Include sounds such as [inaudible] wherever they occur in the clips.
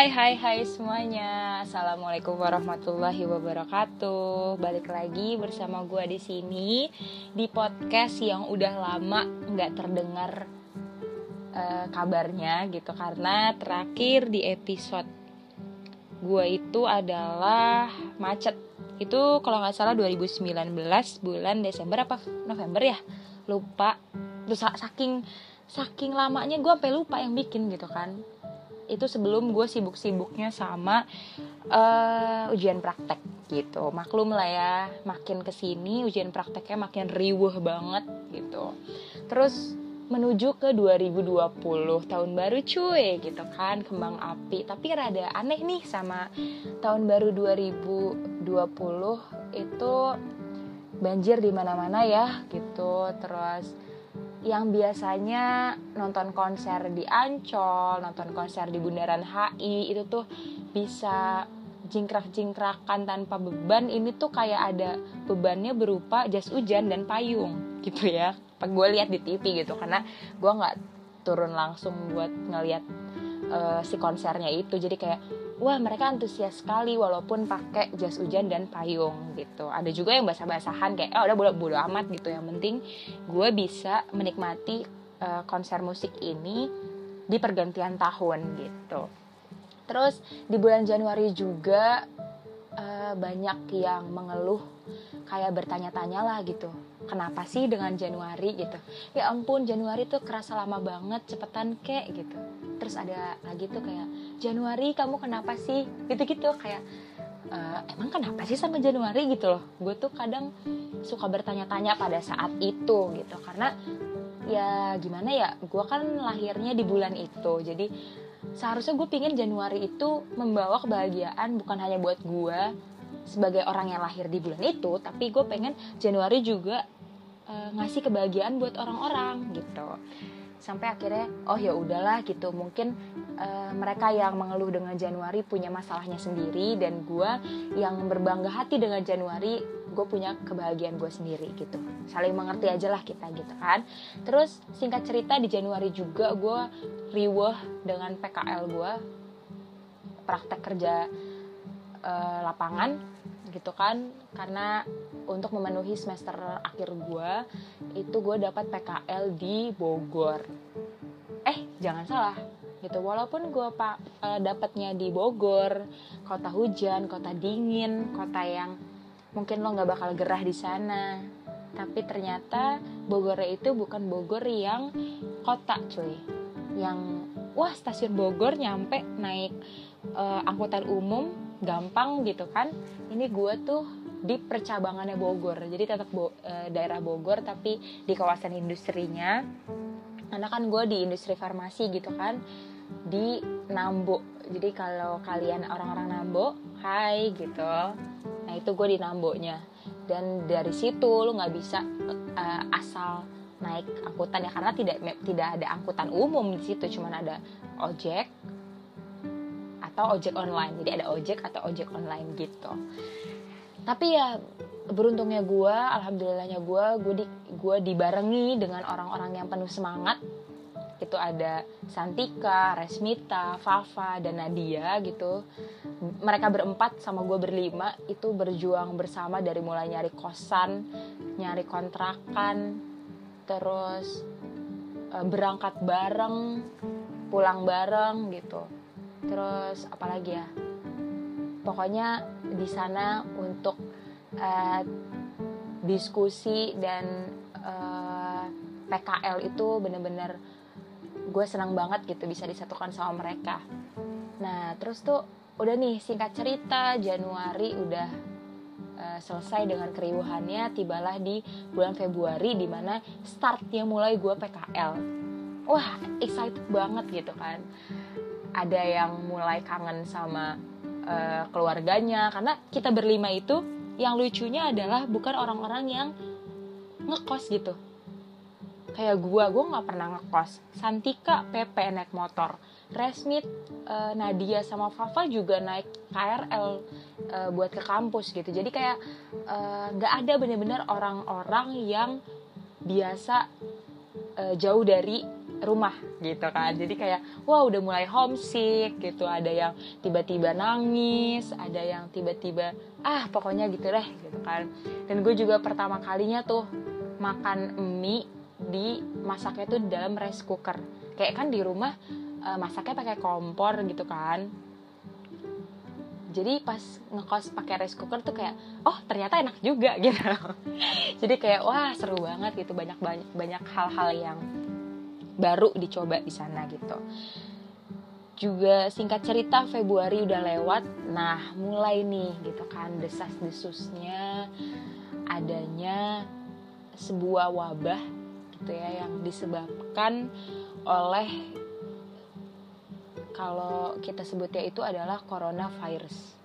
Hai hai hai semuanya. Assalamualaikum warahmatullahi wabarakatuh. Balik lagi bersama gue di sini Di podcast yang udah lama nggak terdengar uh, kabarnya gitu. Karena terakhir di episode gue itu adalah macet. Itu kalau nggak salah 2019 bulan Desember apa November ya? Lupa. Terus saking saking lamanya gue sampai lupa yang bikin gitu kan itu sebelum gue sibuk-sibuknya sama uh, ujian praktek gitu. Maklum lah ya makin ke sini ujian prakteknya makin riuh banget gitu. Terus menuju ke 2020 tahun baru cuy gitu kan kembang api. Tapi rada aneh nih sama tahun baru 2020 itu banjir di mana-mana ya gitu. Terus yang biasanya nonton konser di Ancol, nonton konser di Bundaran HI itu tuh bisa jingkrak-jingkrakan tanpa beban. Ini tuh kayak ada bebannya berupa jas hujan dan payung gitu ya. Gue lihat di TV gitu karena gue nggak turun langsung buat ngeliat uh, si konsernya itu. Jadi kayak wah mereka antusias sekali walaupun pakai jas hujan dan payung gitu. Ada juga yang basah-basahan kayak oh udah bodo, bodo amat gitu. Yang penting gue bisa menikmati uh, konser musik ini di pergantian tahun gitu. Terus di bulan Januari juga banyak yang mengeluh kayak bertanya-tanya lah gitu. Kenapa sih dengan Januari gitu? Ya ampun Januari tuh kerasa lama banget cepetan kek gitu. Terus ada lagi tuh kayak Januari kamu kenapa sih? Gitu-gitu kayak e, emang kenapa sih sama Januari? Gitu loh. Gue tuh kadang suka bertanya-tanya pada saat itu gitu. Karena ya gimana ya gue kan lahirnya di bulan itu. Jadi seharusnya gue pingin Januari itu membawa kebahagiaan bukan hanya buat gue sebagai orang yang lahir di bulan itu tapi gue pengen Januari juga uh, ngasih kebahagiaan buat orang-orang gitu. Sampai akhirnya oh ya udahlah gitu. Mungkin uh, mereka yang mengeluh dengan Januari punya masalahnya sendiri dan gue yang berbangga hati dengan Januari gue punya kebahagiaan gue sendiri gitu. Saling mengerti aja lah kita gitu kan. Terus singkat cerita di Januari juga gue riweh dengan PKL gue praktek kerja uh, lapangan gitu kan. Karena untuk memenuhi semester akhir gue itu gue dapat PKL di Bogor. Eh jangan salah gitu. Walaupun gue pak uh, dapatnya di Bogor kota hujan kota dingin kota yang mungkin lo nggak bakal gerah di sana. Tapi ternyata Bogor itu bukan Bogor yang kota cuy. Yang wah stasiun Bogor nyampe naik uh, angkutan umum gampang gitu kan. Ini gue tuh di percabangannya Bogor. Jadi tetap bo, e, daerah Bogor tapi di kawasan industrinya. Karena kan gue di industri farmasi gitu kan di Nambo. Jadi kalau kalian orang-orang Nambo hai gitu. Nah itu gue di Nambonya. Dan dari situ lu nggak bisa e, asal naik angkutan ya. Karena tidak tidak ada angkutan umum di situ. Cuman ada ojek atau ojek online. Jadi ada ojek atau ojek online gitu. Tapi ya beruntungnya gue alhamdulillahnya gue gue di gue dibarengi dengan orang-orang yang penuh semangat. Itu ada Santika, Resmita, Fafa dan Nadia gitu. Mereka berempat sama gue berlima itu berjuang bersama dari mulai nyari kosan nyari kontrakan terus eh, berangkat bareng pulang bareng gitu terus apalagi ya? Pokoknya di sana untuk uh, diskusi dan uh, eh, PKL itu bener-bener gue senang banget gitu bisa disatukan sama mereka. Nah terus tuh udah nih singkat cerita Januari udah uh, selesai dengan keriuhannya tibalah di bulan Februari di mana startnya mulai gue PKL wah excited banget gitu kan ada yang mulai kangen sama uh, keluarganya. Karena kita berlima itu yang lucunya adalah bukan orang-orang yang ngekos gitu. Kayak gua gua nggak pernah ngekos. Santika PP naik motor. Resmit uh, Nadia sama Fafa juga naik KRL uh, eh, buat ke kampus gitu. Jadi kayak nggak uh, ada bener-bener orang-orang yang biasa uh, jauh dari rumah gitu kan. Jadi kayak wah udah mulai homesick gitu. Ada yang tiba-tiba nangis ada yang tiba-tiba ah pokoknya gitu deh gitu kan. Dan gue juga pertama kalinya tuh makan mie di masaknya tuh dalam rice cooker. Kayak kan di rumah uh, masaknya pakai kompor gitu kan. Jadi pas ngekos pakai rice cooker tuh kayak oh ternyata enak juga [laughs] gitu. Jadi kayak wah seru banget gitu. Banyak banyak banyak hal-hal yang baru dicoba di sana gitu. Juga singkat cerita Februari udah lewat. Nah mulai nih gitu kan desas desusnya adanya sebuah wabah gitu ya yang disebabkan oleh kalau kita sebutnya itu adalah coronavirus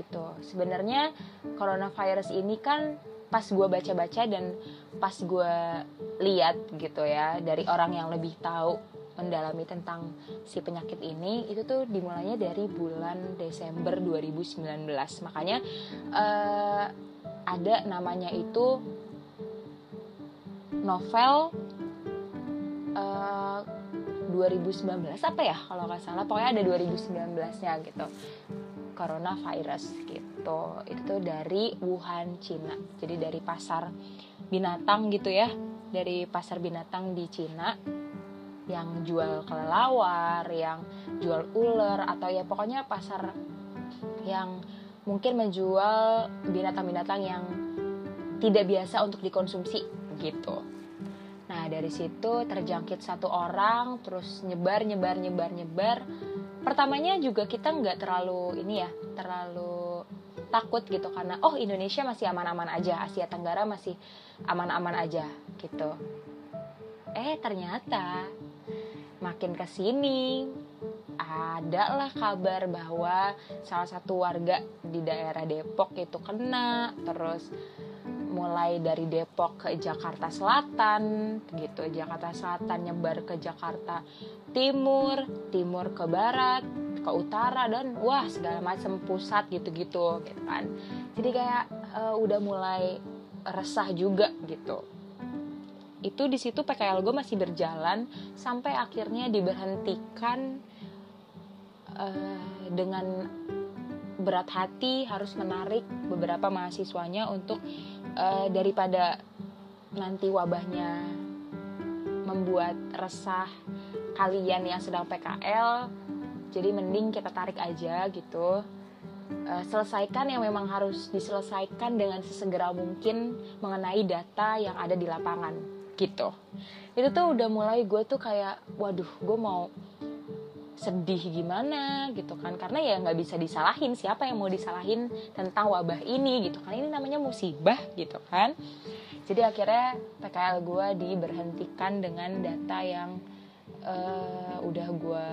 gitu. Sebenarnya coronavirus ini kan pas gue baca-baca dan pas gue lihat gitu ya dari orang yang lebih tahu mendalami tentang si penyakit ini itu tuh dimulainya dari bulan Desember 2019 makanya uh, ada namanya itu novel uh, eh, 2019 apa ya kalau nggak salah. Pokoknya ada 2019 nya gitu. Coronavirus gitu. Itu tuh dari Wuhan Cina. Jadi dari pasar binatang gitu ya dari pasar binatang di Cina yang jual kelelawar yang jual ular atau ya pokoknya pasar yang mungkin menjual binatang-binatang yang tidak biasa untuk dikonsumsi gitu. Nah dari situ terjangkit satu orang, terus nyebar, nyebar, nyebar, nyebar, pertamanya juga kita nggak terlalu ini ya terlalu takut gitu karena oh Indonesia masih aman-aman aja Asia Tenggara masih aman-aman aja gitu. Eh ternyata makin ke sini ada lah kabar bahwa salah satu warga di daerah Depok itu kena terus mulai dari Depok ke Jakarta Selatan gitu. Jakarta Selatan nyebar ke Jakarta Timur Timur ke Barat ke utara dan wah segala macam pusat gitu-gitu gitu kan. Jadi kayak uh, udah mulai resah juga gitu. Itu di situ PKL gue masih berjalan sampai akhirnya diberhentikan uh, dengan berat hati harus menarik beberapa mahasiswanya untuk uh, daripada nanti wabahnya membuat resah kalian yang sedang PKL jadi mending kita tarik aja gitu. Uh, selesaikan yang memang harus diselesaikan dengan sesegera mungkin mengenai data yang ada di lapangan gitu. Itu tuh udah mulai gue tuh kayak waduh gue mau sedih gimana gitu kan. Karena ya nggak bisa disalahin siapa yang mau disalahin tentang wabah ini gitu kan. Ini namanya musibah gitu kan. Jadi akhirnya PKL gue diberhentikan dengan data yang uh, udah gue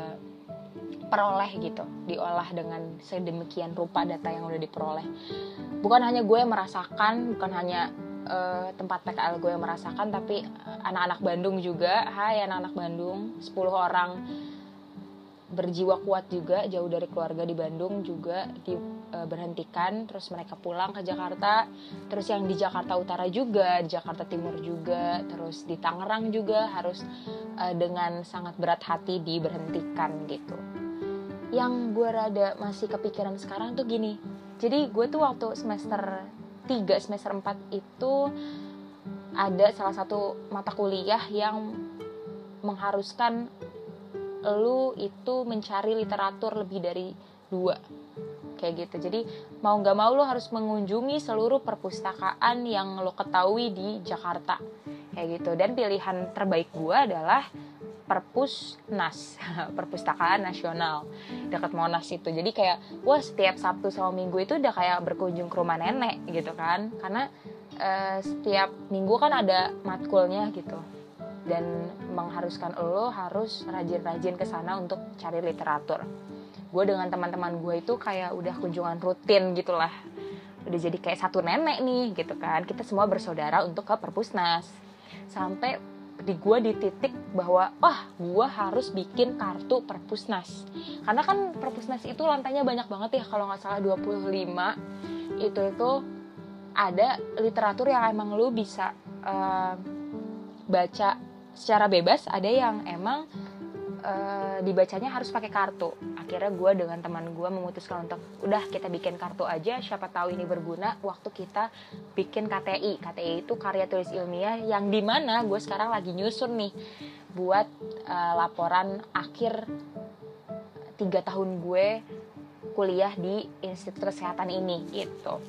peroleh gitu. Diolah dengan sedemikian rupa data yang udah diperoleh. Bukan hanya gue merasakan bukan hanya uh, tempat PKL gue yang merasakan tapi anak-anak Bandung juga. Hai anak-anak Bandung 10 orang berjiwa kuat juga jauh dari keluarga di Bandung juga diberhentikan e, terus mereka pulang ke Jakarta. Terus yang di Jakarta Utara juga di Jakarta Timur juga terus di Tangerang juga harus e, dengan sangat berat hati diberhentikan gitu. Yang gue rada masih kepikiran sekarang tuh gini jadi gue tuh waktu semester 3 semester 4 itu ada salah satu mata kuliah yang mengharuskan lu itu mencari literatur lebih dari dua. Kayak gitu. Jadi mau nggak mau lu harus mengunjungi seluruh perpustakaan yang lo ketahui di Jakarta. Kayak gitu. Dan pilihan terbaik gue adalah Perpusnas, [laughs] Perpustakaan Nasional dekat Monas itu. Jadi kayak wah setiap Sabtu sama Minggu itu udah kayak berkunjung ke rumah nenek gitu kan. Karena uh, setiap minggu kan ada matkulnya gitu dan mengharuskan lo harus rajin-rajin ke sana untuk cari literatur. Gue dengan teman-teman gue itu kayak udah kunjungan rutin gitulah. Udah jadi kayak satu nenek nih gitu kan. Kita semua bersaudara untuk ke perpusnas. Sampai di gue di titik bahwa wah gue harus bikin kartu perpusnas karena kan perpusnas itu lantainya banyak banget ya kalau nggak salah 25 itu itu ada literatur yang emang lu bisa uh, baca secara bebas ada yang emang uh, dibacanya harus pakai kartu. Akhirnya gue dengan teman gue memutuskan untuk udah kita bikin kartu aja siapa tahu ini berguna waktu kita bikin KTI KTI itu karya tulis ilmiah yang di mana gue sekarang lagi nyusun nih buat uh, laporan akhir tiga tahun gue kuliah di institut kesehatan ini gitu.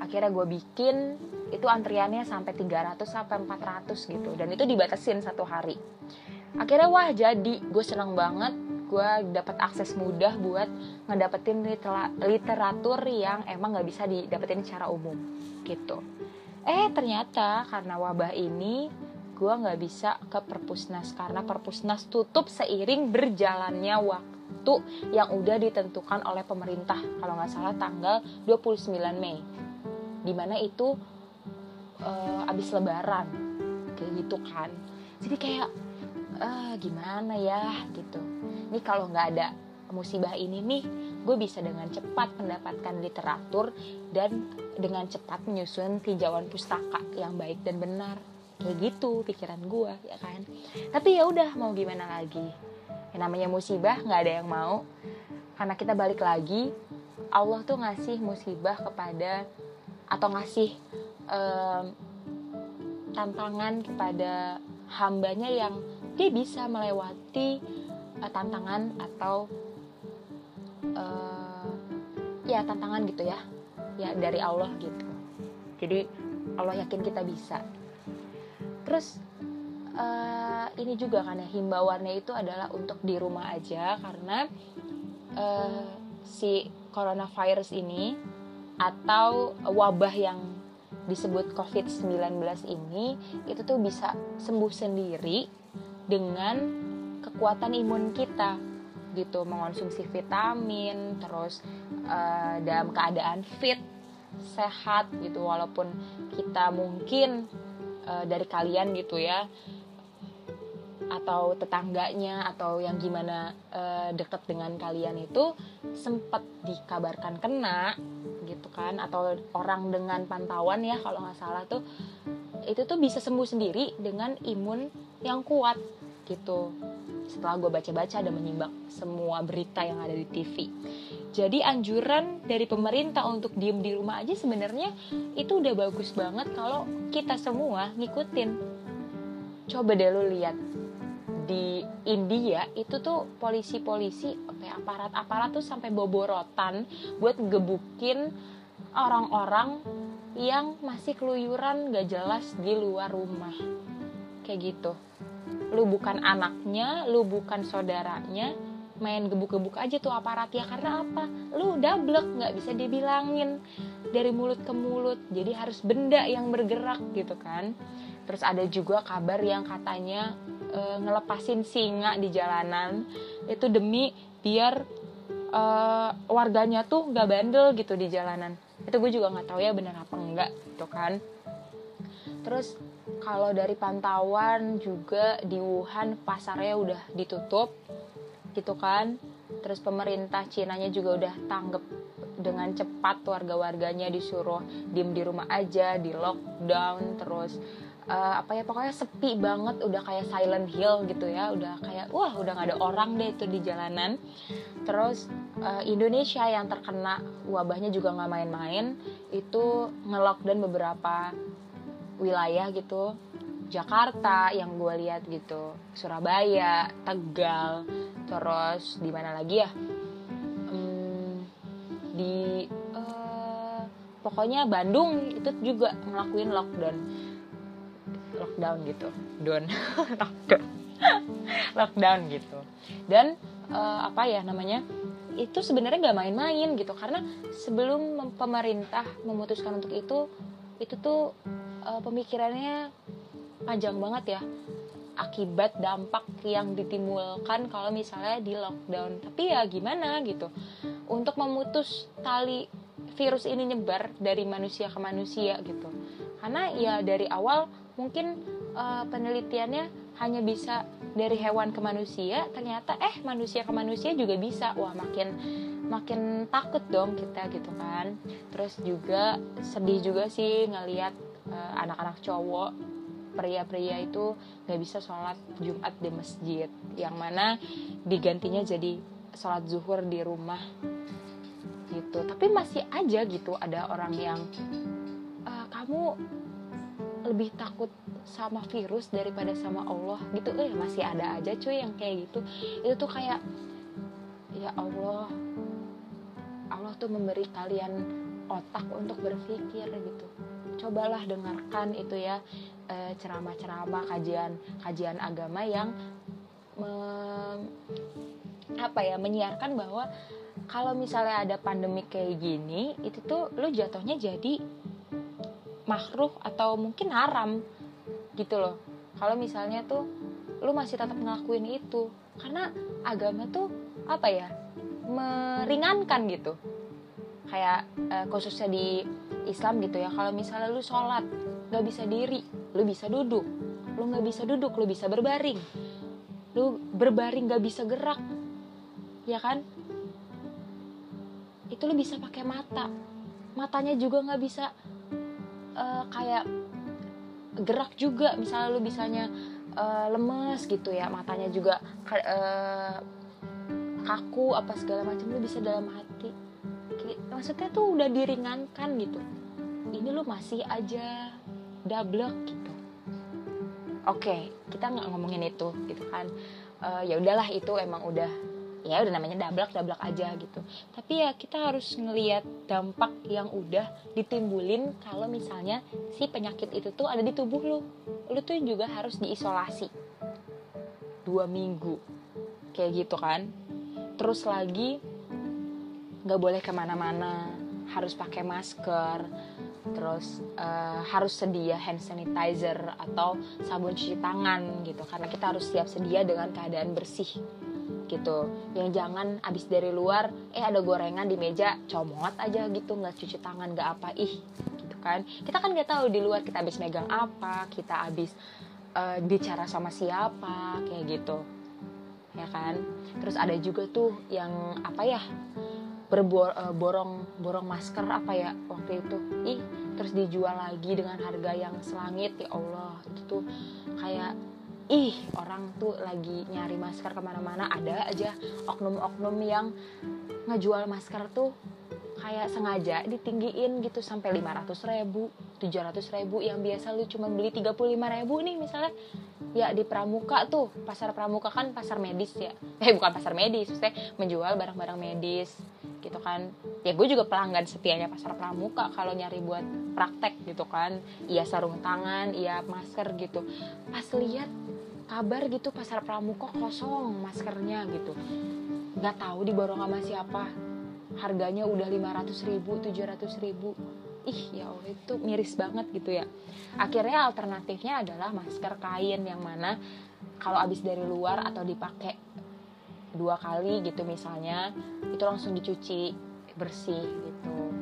Akhirnya gue bikin itu antriannya sampai 300 sampai 400 gitu. Dan itu dibatasin satu hari. Akhirnya wah jadi. Gue senang banget. Gue dapat akses mudah buat ngedapetin literatur yang emang nggak bisa didapetin secara umum gitu. Eh ternyata karena wabah ini gue nggak bisa ke perpusnas. Karena perpusnas tutup seiring berjalannya waktu yang udah ditentukan oleh pemerintah. Kalau nggak salah tanggal 29 Mei. Di mana itu uh, abis lebaran kayak gitu kan. Jadi kayak uh, gimana ya gitu. Ini kalau nggak ada musibah ini nih gue bisa dengan cepat mendapatkan literatur dan dengan cepat menyusun tinjauan pustaka yang baik dan benar. Kayak gitu pikiran gue ya kan. Tapi ya udah mau gimana lagi? Yang namanya musibah nggak ada yang mau. Karena kita balik lagi Allah tuh ngasih musibah kepada atau ngasih um, tantangan kepada hambanya yang dia bisa melewati uh, tantangan atau uh, ya tantangan gitu ya. Ya dari Allah gitu. Jadi Allah yakin kita bisa. Terus uh, ini juga kan ya himbauannya itu adalah untuk di rumah aja karena uh, si coronavirus ini atau wabah yang disebut COVID-19 ini itu tuh bisa sembuh sendiri dengan kekuatan imun kita gitu. Mengonsumsi vitamin terus uh, dalam keadaan fit sehat gitu. Walaupun kita mungkin uh, dari kalian gitu ya atau tetangganya atau yang gimana uh, deket dengan kalian itu sempat dikabarkan kena gitu kan atau orang dengan pantauan ya kalau nggak salah tuh itu tuh bisa sembuh sendiri dengan imun yang kuat gitu. Setelah gue baca-baca dan menyimak semua berita yang ada di TV jadi anjuran dari pemerintah untuk diem di rumah aja sebenarnya itu udah bagus banget kalau kita semua ngikutin. Coba deh lu lihat di India itu tuh polisi-polisi kayak aparat-aparat tuh sampai boborotan buat gebukin orang-orang yang masih keluyuran gak jelas di luar rumah. Kayak gitu. Lu bukan anaknya lu bukan saudaranya main gebuk-gebuk aja tuh aparat ya. Karena apa? Lu double nggak bisa dibilangin dari mulut ke mulut. Jadi harus benda yang bergerak gitu kan. Terus ada juga kabar yang katanya e, ngelepasin singa di jalanan itu demi biar e, warganya tuh nggak bandel gitu di jalanan. Itu gue juga nggak tahu ya benar apa enggak gitu kan. Terus kalau dari pantauan juga di Wuhan pasarnya udah ditutup gitu kan. Terus pemerintah Cina nya juga udah tanggap dengan cepat warga-warganya disuruh diem di rumah aja di lockdown terus uh, apa ya pokoknya sepi banget udah kayak silent hill gitu ya udah kayak wah udah gak ada orang deh itu di jalanan. Terus uh, Indonesia yang terkena wabahnya juga nggak main-main itu ngelockdown beberapa wilayah gitu. Jakarta yang gue lihat gitu Surabaya Tegal terus di mana lagi ya? Hmm, di uh, pokoknya Bandung itu juga ngelakuin lockdown lockdown gitu. Down [laughs] lockdown. Lockdown gitu. Dan uh, apa ya namanya itu sebenarnya nggak main-main gitu. Karena sebelum pemerintah memutuskan untuk itu itu tuh uh, pemikirannya panjang banget ya. Akibat dampak yang ditimbulkan kalau misalnya di lockdown. Tapi ya gimana gitu. Untuk memutus tali virus ini nyebar dari manusia ke manusia gitu. Karena ya dari awal mungkin uh, penelitiannya hanya bisa dari hewan ke manusia ternyata eh manusia ke manusia juga bisa. Wah makin makin takut dong kita gitu kan. Terus juga sedih juga sih ngelihat uh, anak-anak cowok pria-pria itu nggak bisa sholat Jumat di masjid yang mana digantinya jadi sholat zuhur di rumah gitu. Tapi masih aja gitu ada orang yang e, kamu lebih takut sama virus daripada sama Allah gitu. Eh masih ada aja cuy yang kayak gitu. Itu tuh kayak ya Allah Allah tuh memberi kalian otak untuk berpikir gitu. Cobalah dengarkan itu ya eh, ceramah-ceramah kajian kajian agama yang me, apa ya menyiarkan bahwa kalau misalnya ada pandemi kayak gini itu tuh lu jatuhnya jadi makruh atau mungkin haram gitu loh. Kalau misalnya tuh lu masih tetap ngelakuin itu karena agama tuh apa ya meringankan gitu. Kayak uh, khususnya di Islam gitu ya kalau misalnya lu sholat nggak bisa diri lu bisa duduk. Lu nggak bisa duduk lu bisa berbaring. Lu berbaring nggak bisa gerak ya kan? Itu lu bisa pakai mata. Matanya juga nggak bisa uh, kayak gerak juga misalnya lu bisanya uh, lemes gitu ya matanya juga uh, kaku apa segala macam lu bisa dalam hati. Maksudnya tuh udah diringankan gitu. Ini lu masih aja double gitu. Oke kita nggak ngomongin itu gitu kan. Uh, ya udahlah itu emang udah ya udah namanya dablak dablak aja gitu. Tapi ya kita harus ngelihat dampak yang udah ditimbulin kalau misalnya si penyakit itu tuh ada di tubuh lu. Lu tuh juga harus diisolasi. Dua minggu. Kayak gitu kan. Terus lagi nggak boleh ke mana-mana. Harus pakai masker. Terus uh, harus sedia hand sanitizer atau sabun cuci tangan gitu. Karena kita harus siap sedia dengan keadaan bersih gitu. Yang jangan abis dari luar eh ada gorengan di meja comot aja gitu nggak cuci tangan nggak apa ih gitu kan. Kita kan nggak tahu di luar kita abis megang apa kita abis uh, bicara sama siapa kayak gitu. Ya kan? Terus ada juga tuh yang apa ya berborong eh, borong masker apa ya waktu itu. Ih terus dijual lagi dengan harga yang selangit ya Allah. Itu tuh kayak ih orang tuh lagi nyari masker ke mana-mana. Ada aja oknum-oknum yang ngejual masker tuh kayak sengaja ditinggiin gitu sampai 500 ribu 700 ribu. Yang biasa lu cuma beli 35 ribu nih misalnya. Ya di pramuka tuh pasar pramuka kan pasar medis ya. [laughs] Eh bukan pasar medis maksudnya menjual barang-barang medis gitu kan. Ya gue juga pelanggan setianya pasar pramuka kalau nyari buat praktek gitu kan. Iya sarung tangan iya masker gitu. Pas lihat kabar gitu pasar pramuka kosong maskernya gitu. Nggak tahu diborong sama siapa. Harganya udah 500 ribu 700 ribu. Ih ya Allah itu miris banget gitu ya. Akhirnya alternatifnya adalah masker kain yang mana kalau abis dari luar atau dipakai dua kali gitu misalnya itu langsung dicuci bersih gitu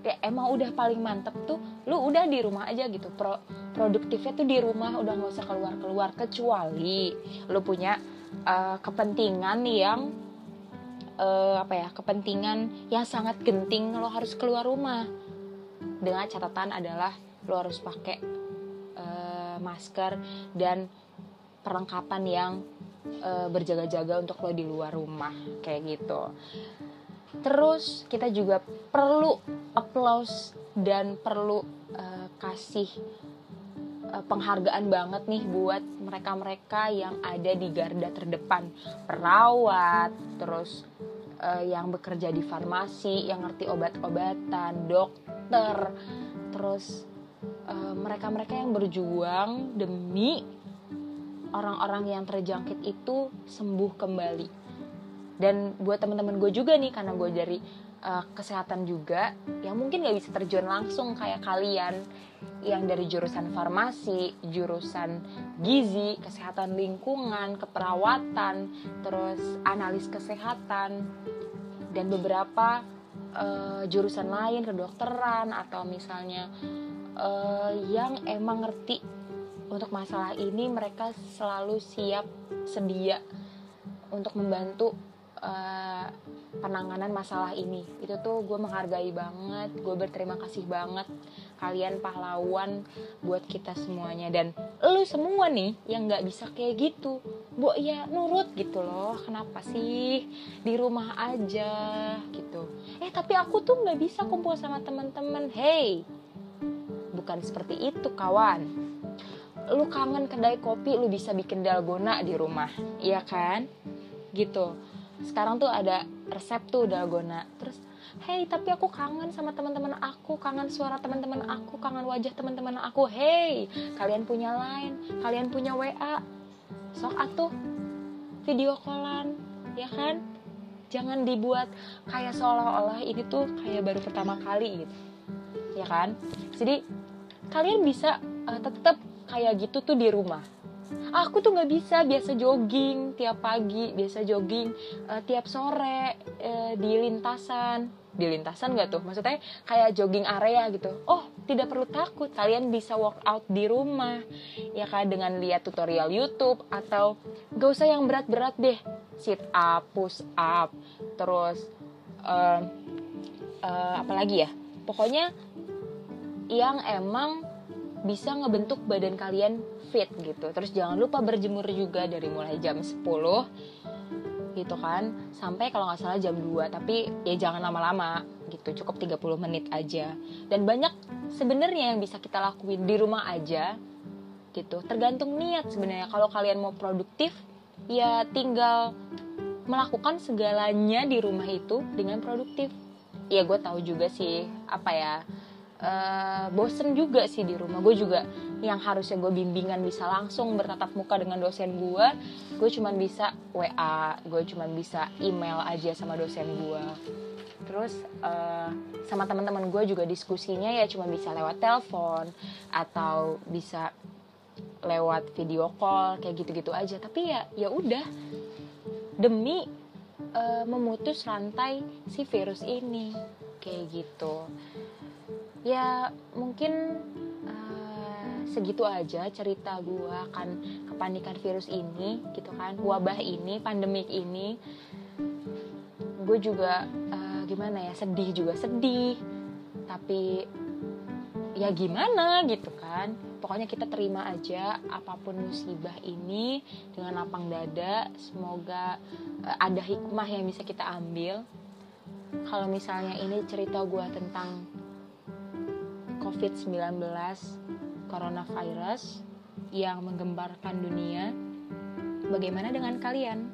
kayak emang udah paling mantep tuh lu udah di rumah aja gitu. Pro, produktifnya tuh di rumah udah nggak usah keluar keluar kecuali lu punya uh, kepentingan yang uh, apa ya kepentingan yang sangat genting lo harus keluar rumah. Dengan catatan adalah lo harus pakai uh, masker dan perlengkapan yang uh, berjaga-jaga untuk lo di luar rumah kayak gitu. Terus kita juga perlu applause dan perlu uh, kasih uh, penghargaan banget nih buat mereka-mereka yang ada di garda terdepan, perawat, terus uh, yang bekerja di farmasi, yang ngerti obat-obatan, dokter, terus mereka-mereka uh, yang berjuang demi orang-orang yang terjangkit itu sembuh kembali dan buat teman-teman gue juga nih karena gue dari uh, kesehatan juga yang mungkin gak bisa terjun langsung kayak kalian. Yang dari jurusan farmasi, jurusan gizi, kesehatan lingkungan, keperawatan, terus analis kesehatan dan beberapa uh, jurusan lain kedokteran atau misalnya uh, yang emang ngerti untuk masalah ini mereka selalu siap sedia untuk membantu uh, penanganan masalah ini. Itu tuh gue menghargai banget gue berterima kasih banget kalian pahlawan buat kita semuanya. Dan lu semua nih yang nggak bisa kayak gitu. Bu ya nurut gitu loh. Kenapa sih? Di rumah aja gitu. Eh tapi aku tuh nggak bisa kumpul sama teman-teman. Hey bukan seperti itu kawan. Lu kangen kedai kopi lu bisa bikin dalgona di rumah. Iya kan? Gitu sekarang tuh ada resep tuh dalgona terus hey tapi aku kangen sama teman-teman aku kangen suara teman-teman aku kangen wajah teman-teman aku. Hey kalian punya line kalian punya wa sok atuh video callan ya kan? Jangan dibuat kayak seolah-olah ini tuh kayak baru pertama kali gitu. Ya kan? Jadi kalian bisa uh, tetap kayak gitu tuh di rumah aku tuh nggak bisa biasa jogging tiap pagi biasa jogging uh, tiap sore uh, di lintasan. Di lintasan gak tuh? Maksudnya kayak jogging area gitu. Oh tidak perlu takut kalian bisa walk out di rumah. Ya kan dengan lihat tutorial YouTube atau gak usah yang berat-berat deh. Sit up push up terus uh, uh, apa lagi ya? Pokoknya yang emang bisa ngebentuk badan kalian fit gitu. Terus jangan lupa berjemur juga dari mulai jam 10 gitu kan. Sampai kalau nggak salah jam 2 tapi ya jangan lama-lama gitu cukup 30 menit aja. Dan banyak sebenarnya yang bisa kita lakuin di rumah aja gitu. Tergantung niat sebenarnya. Kalau kalian mau produktif ya tinggal melakukan segalanya di rumah itu dengan produktif. Ya gue tahu juga sih apa ya uh, bosen juga sih di rumah. Gue juga yang harusnya gue bimbingan bisa langsung bertatap muka dengan dosen gue gue cuman bisa wa gue cuman bisa email aja sama dosen gue. Terus uh, sama teman-teman gue juga diskusinya ya cuma bisa lewat telepon atau bisa lewat video call kayak gitu-gitu aja. Tapi ya ya udah. Demi uh, memutus rantai si virus ini kayak gitu ya mungkin uh, segitu aja cerita gue akan kepanikan virus ini gitu kan. Wabah ini pandemik ini. Gue juga uh, gimana ya sedih juga sedih. Tapi ya gimana gitu kan. Pokoknya kita terima aja apa pun musibah ini dengan lapang dada. Semoga uh, ada hikmah yang bisa kita ambil. Kalau misalnya ini cerita gue tentang COVID-19 coronavirus yang menggembarkan dunia. Bagaimana dengan kalian?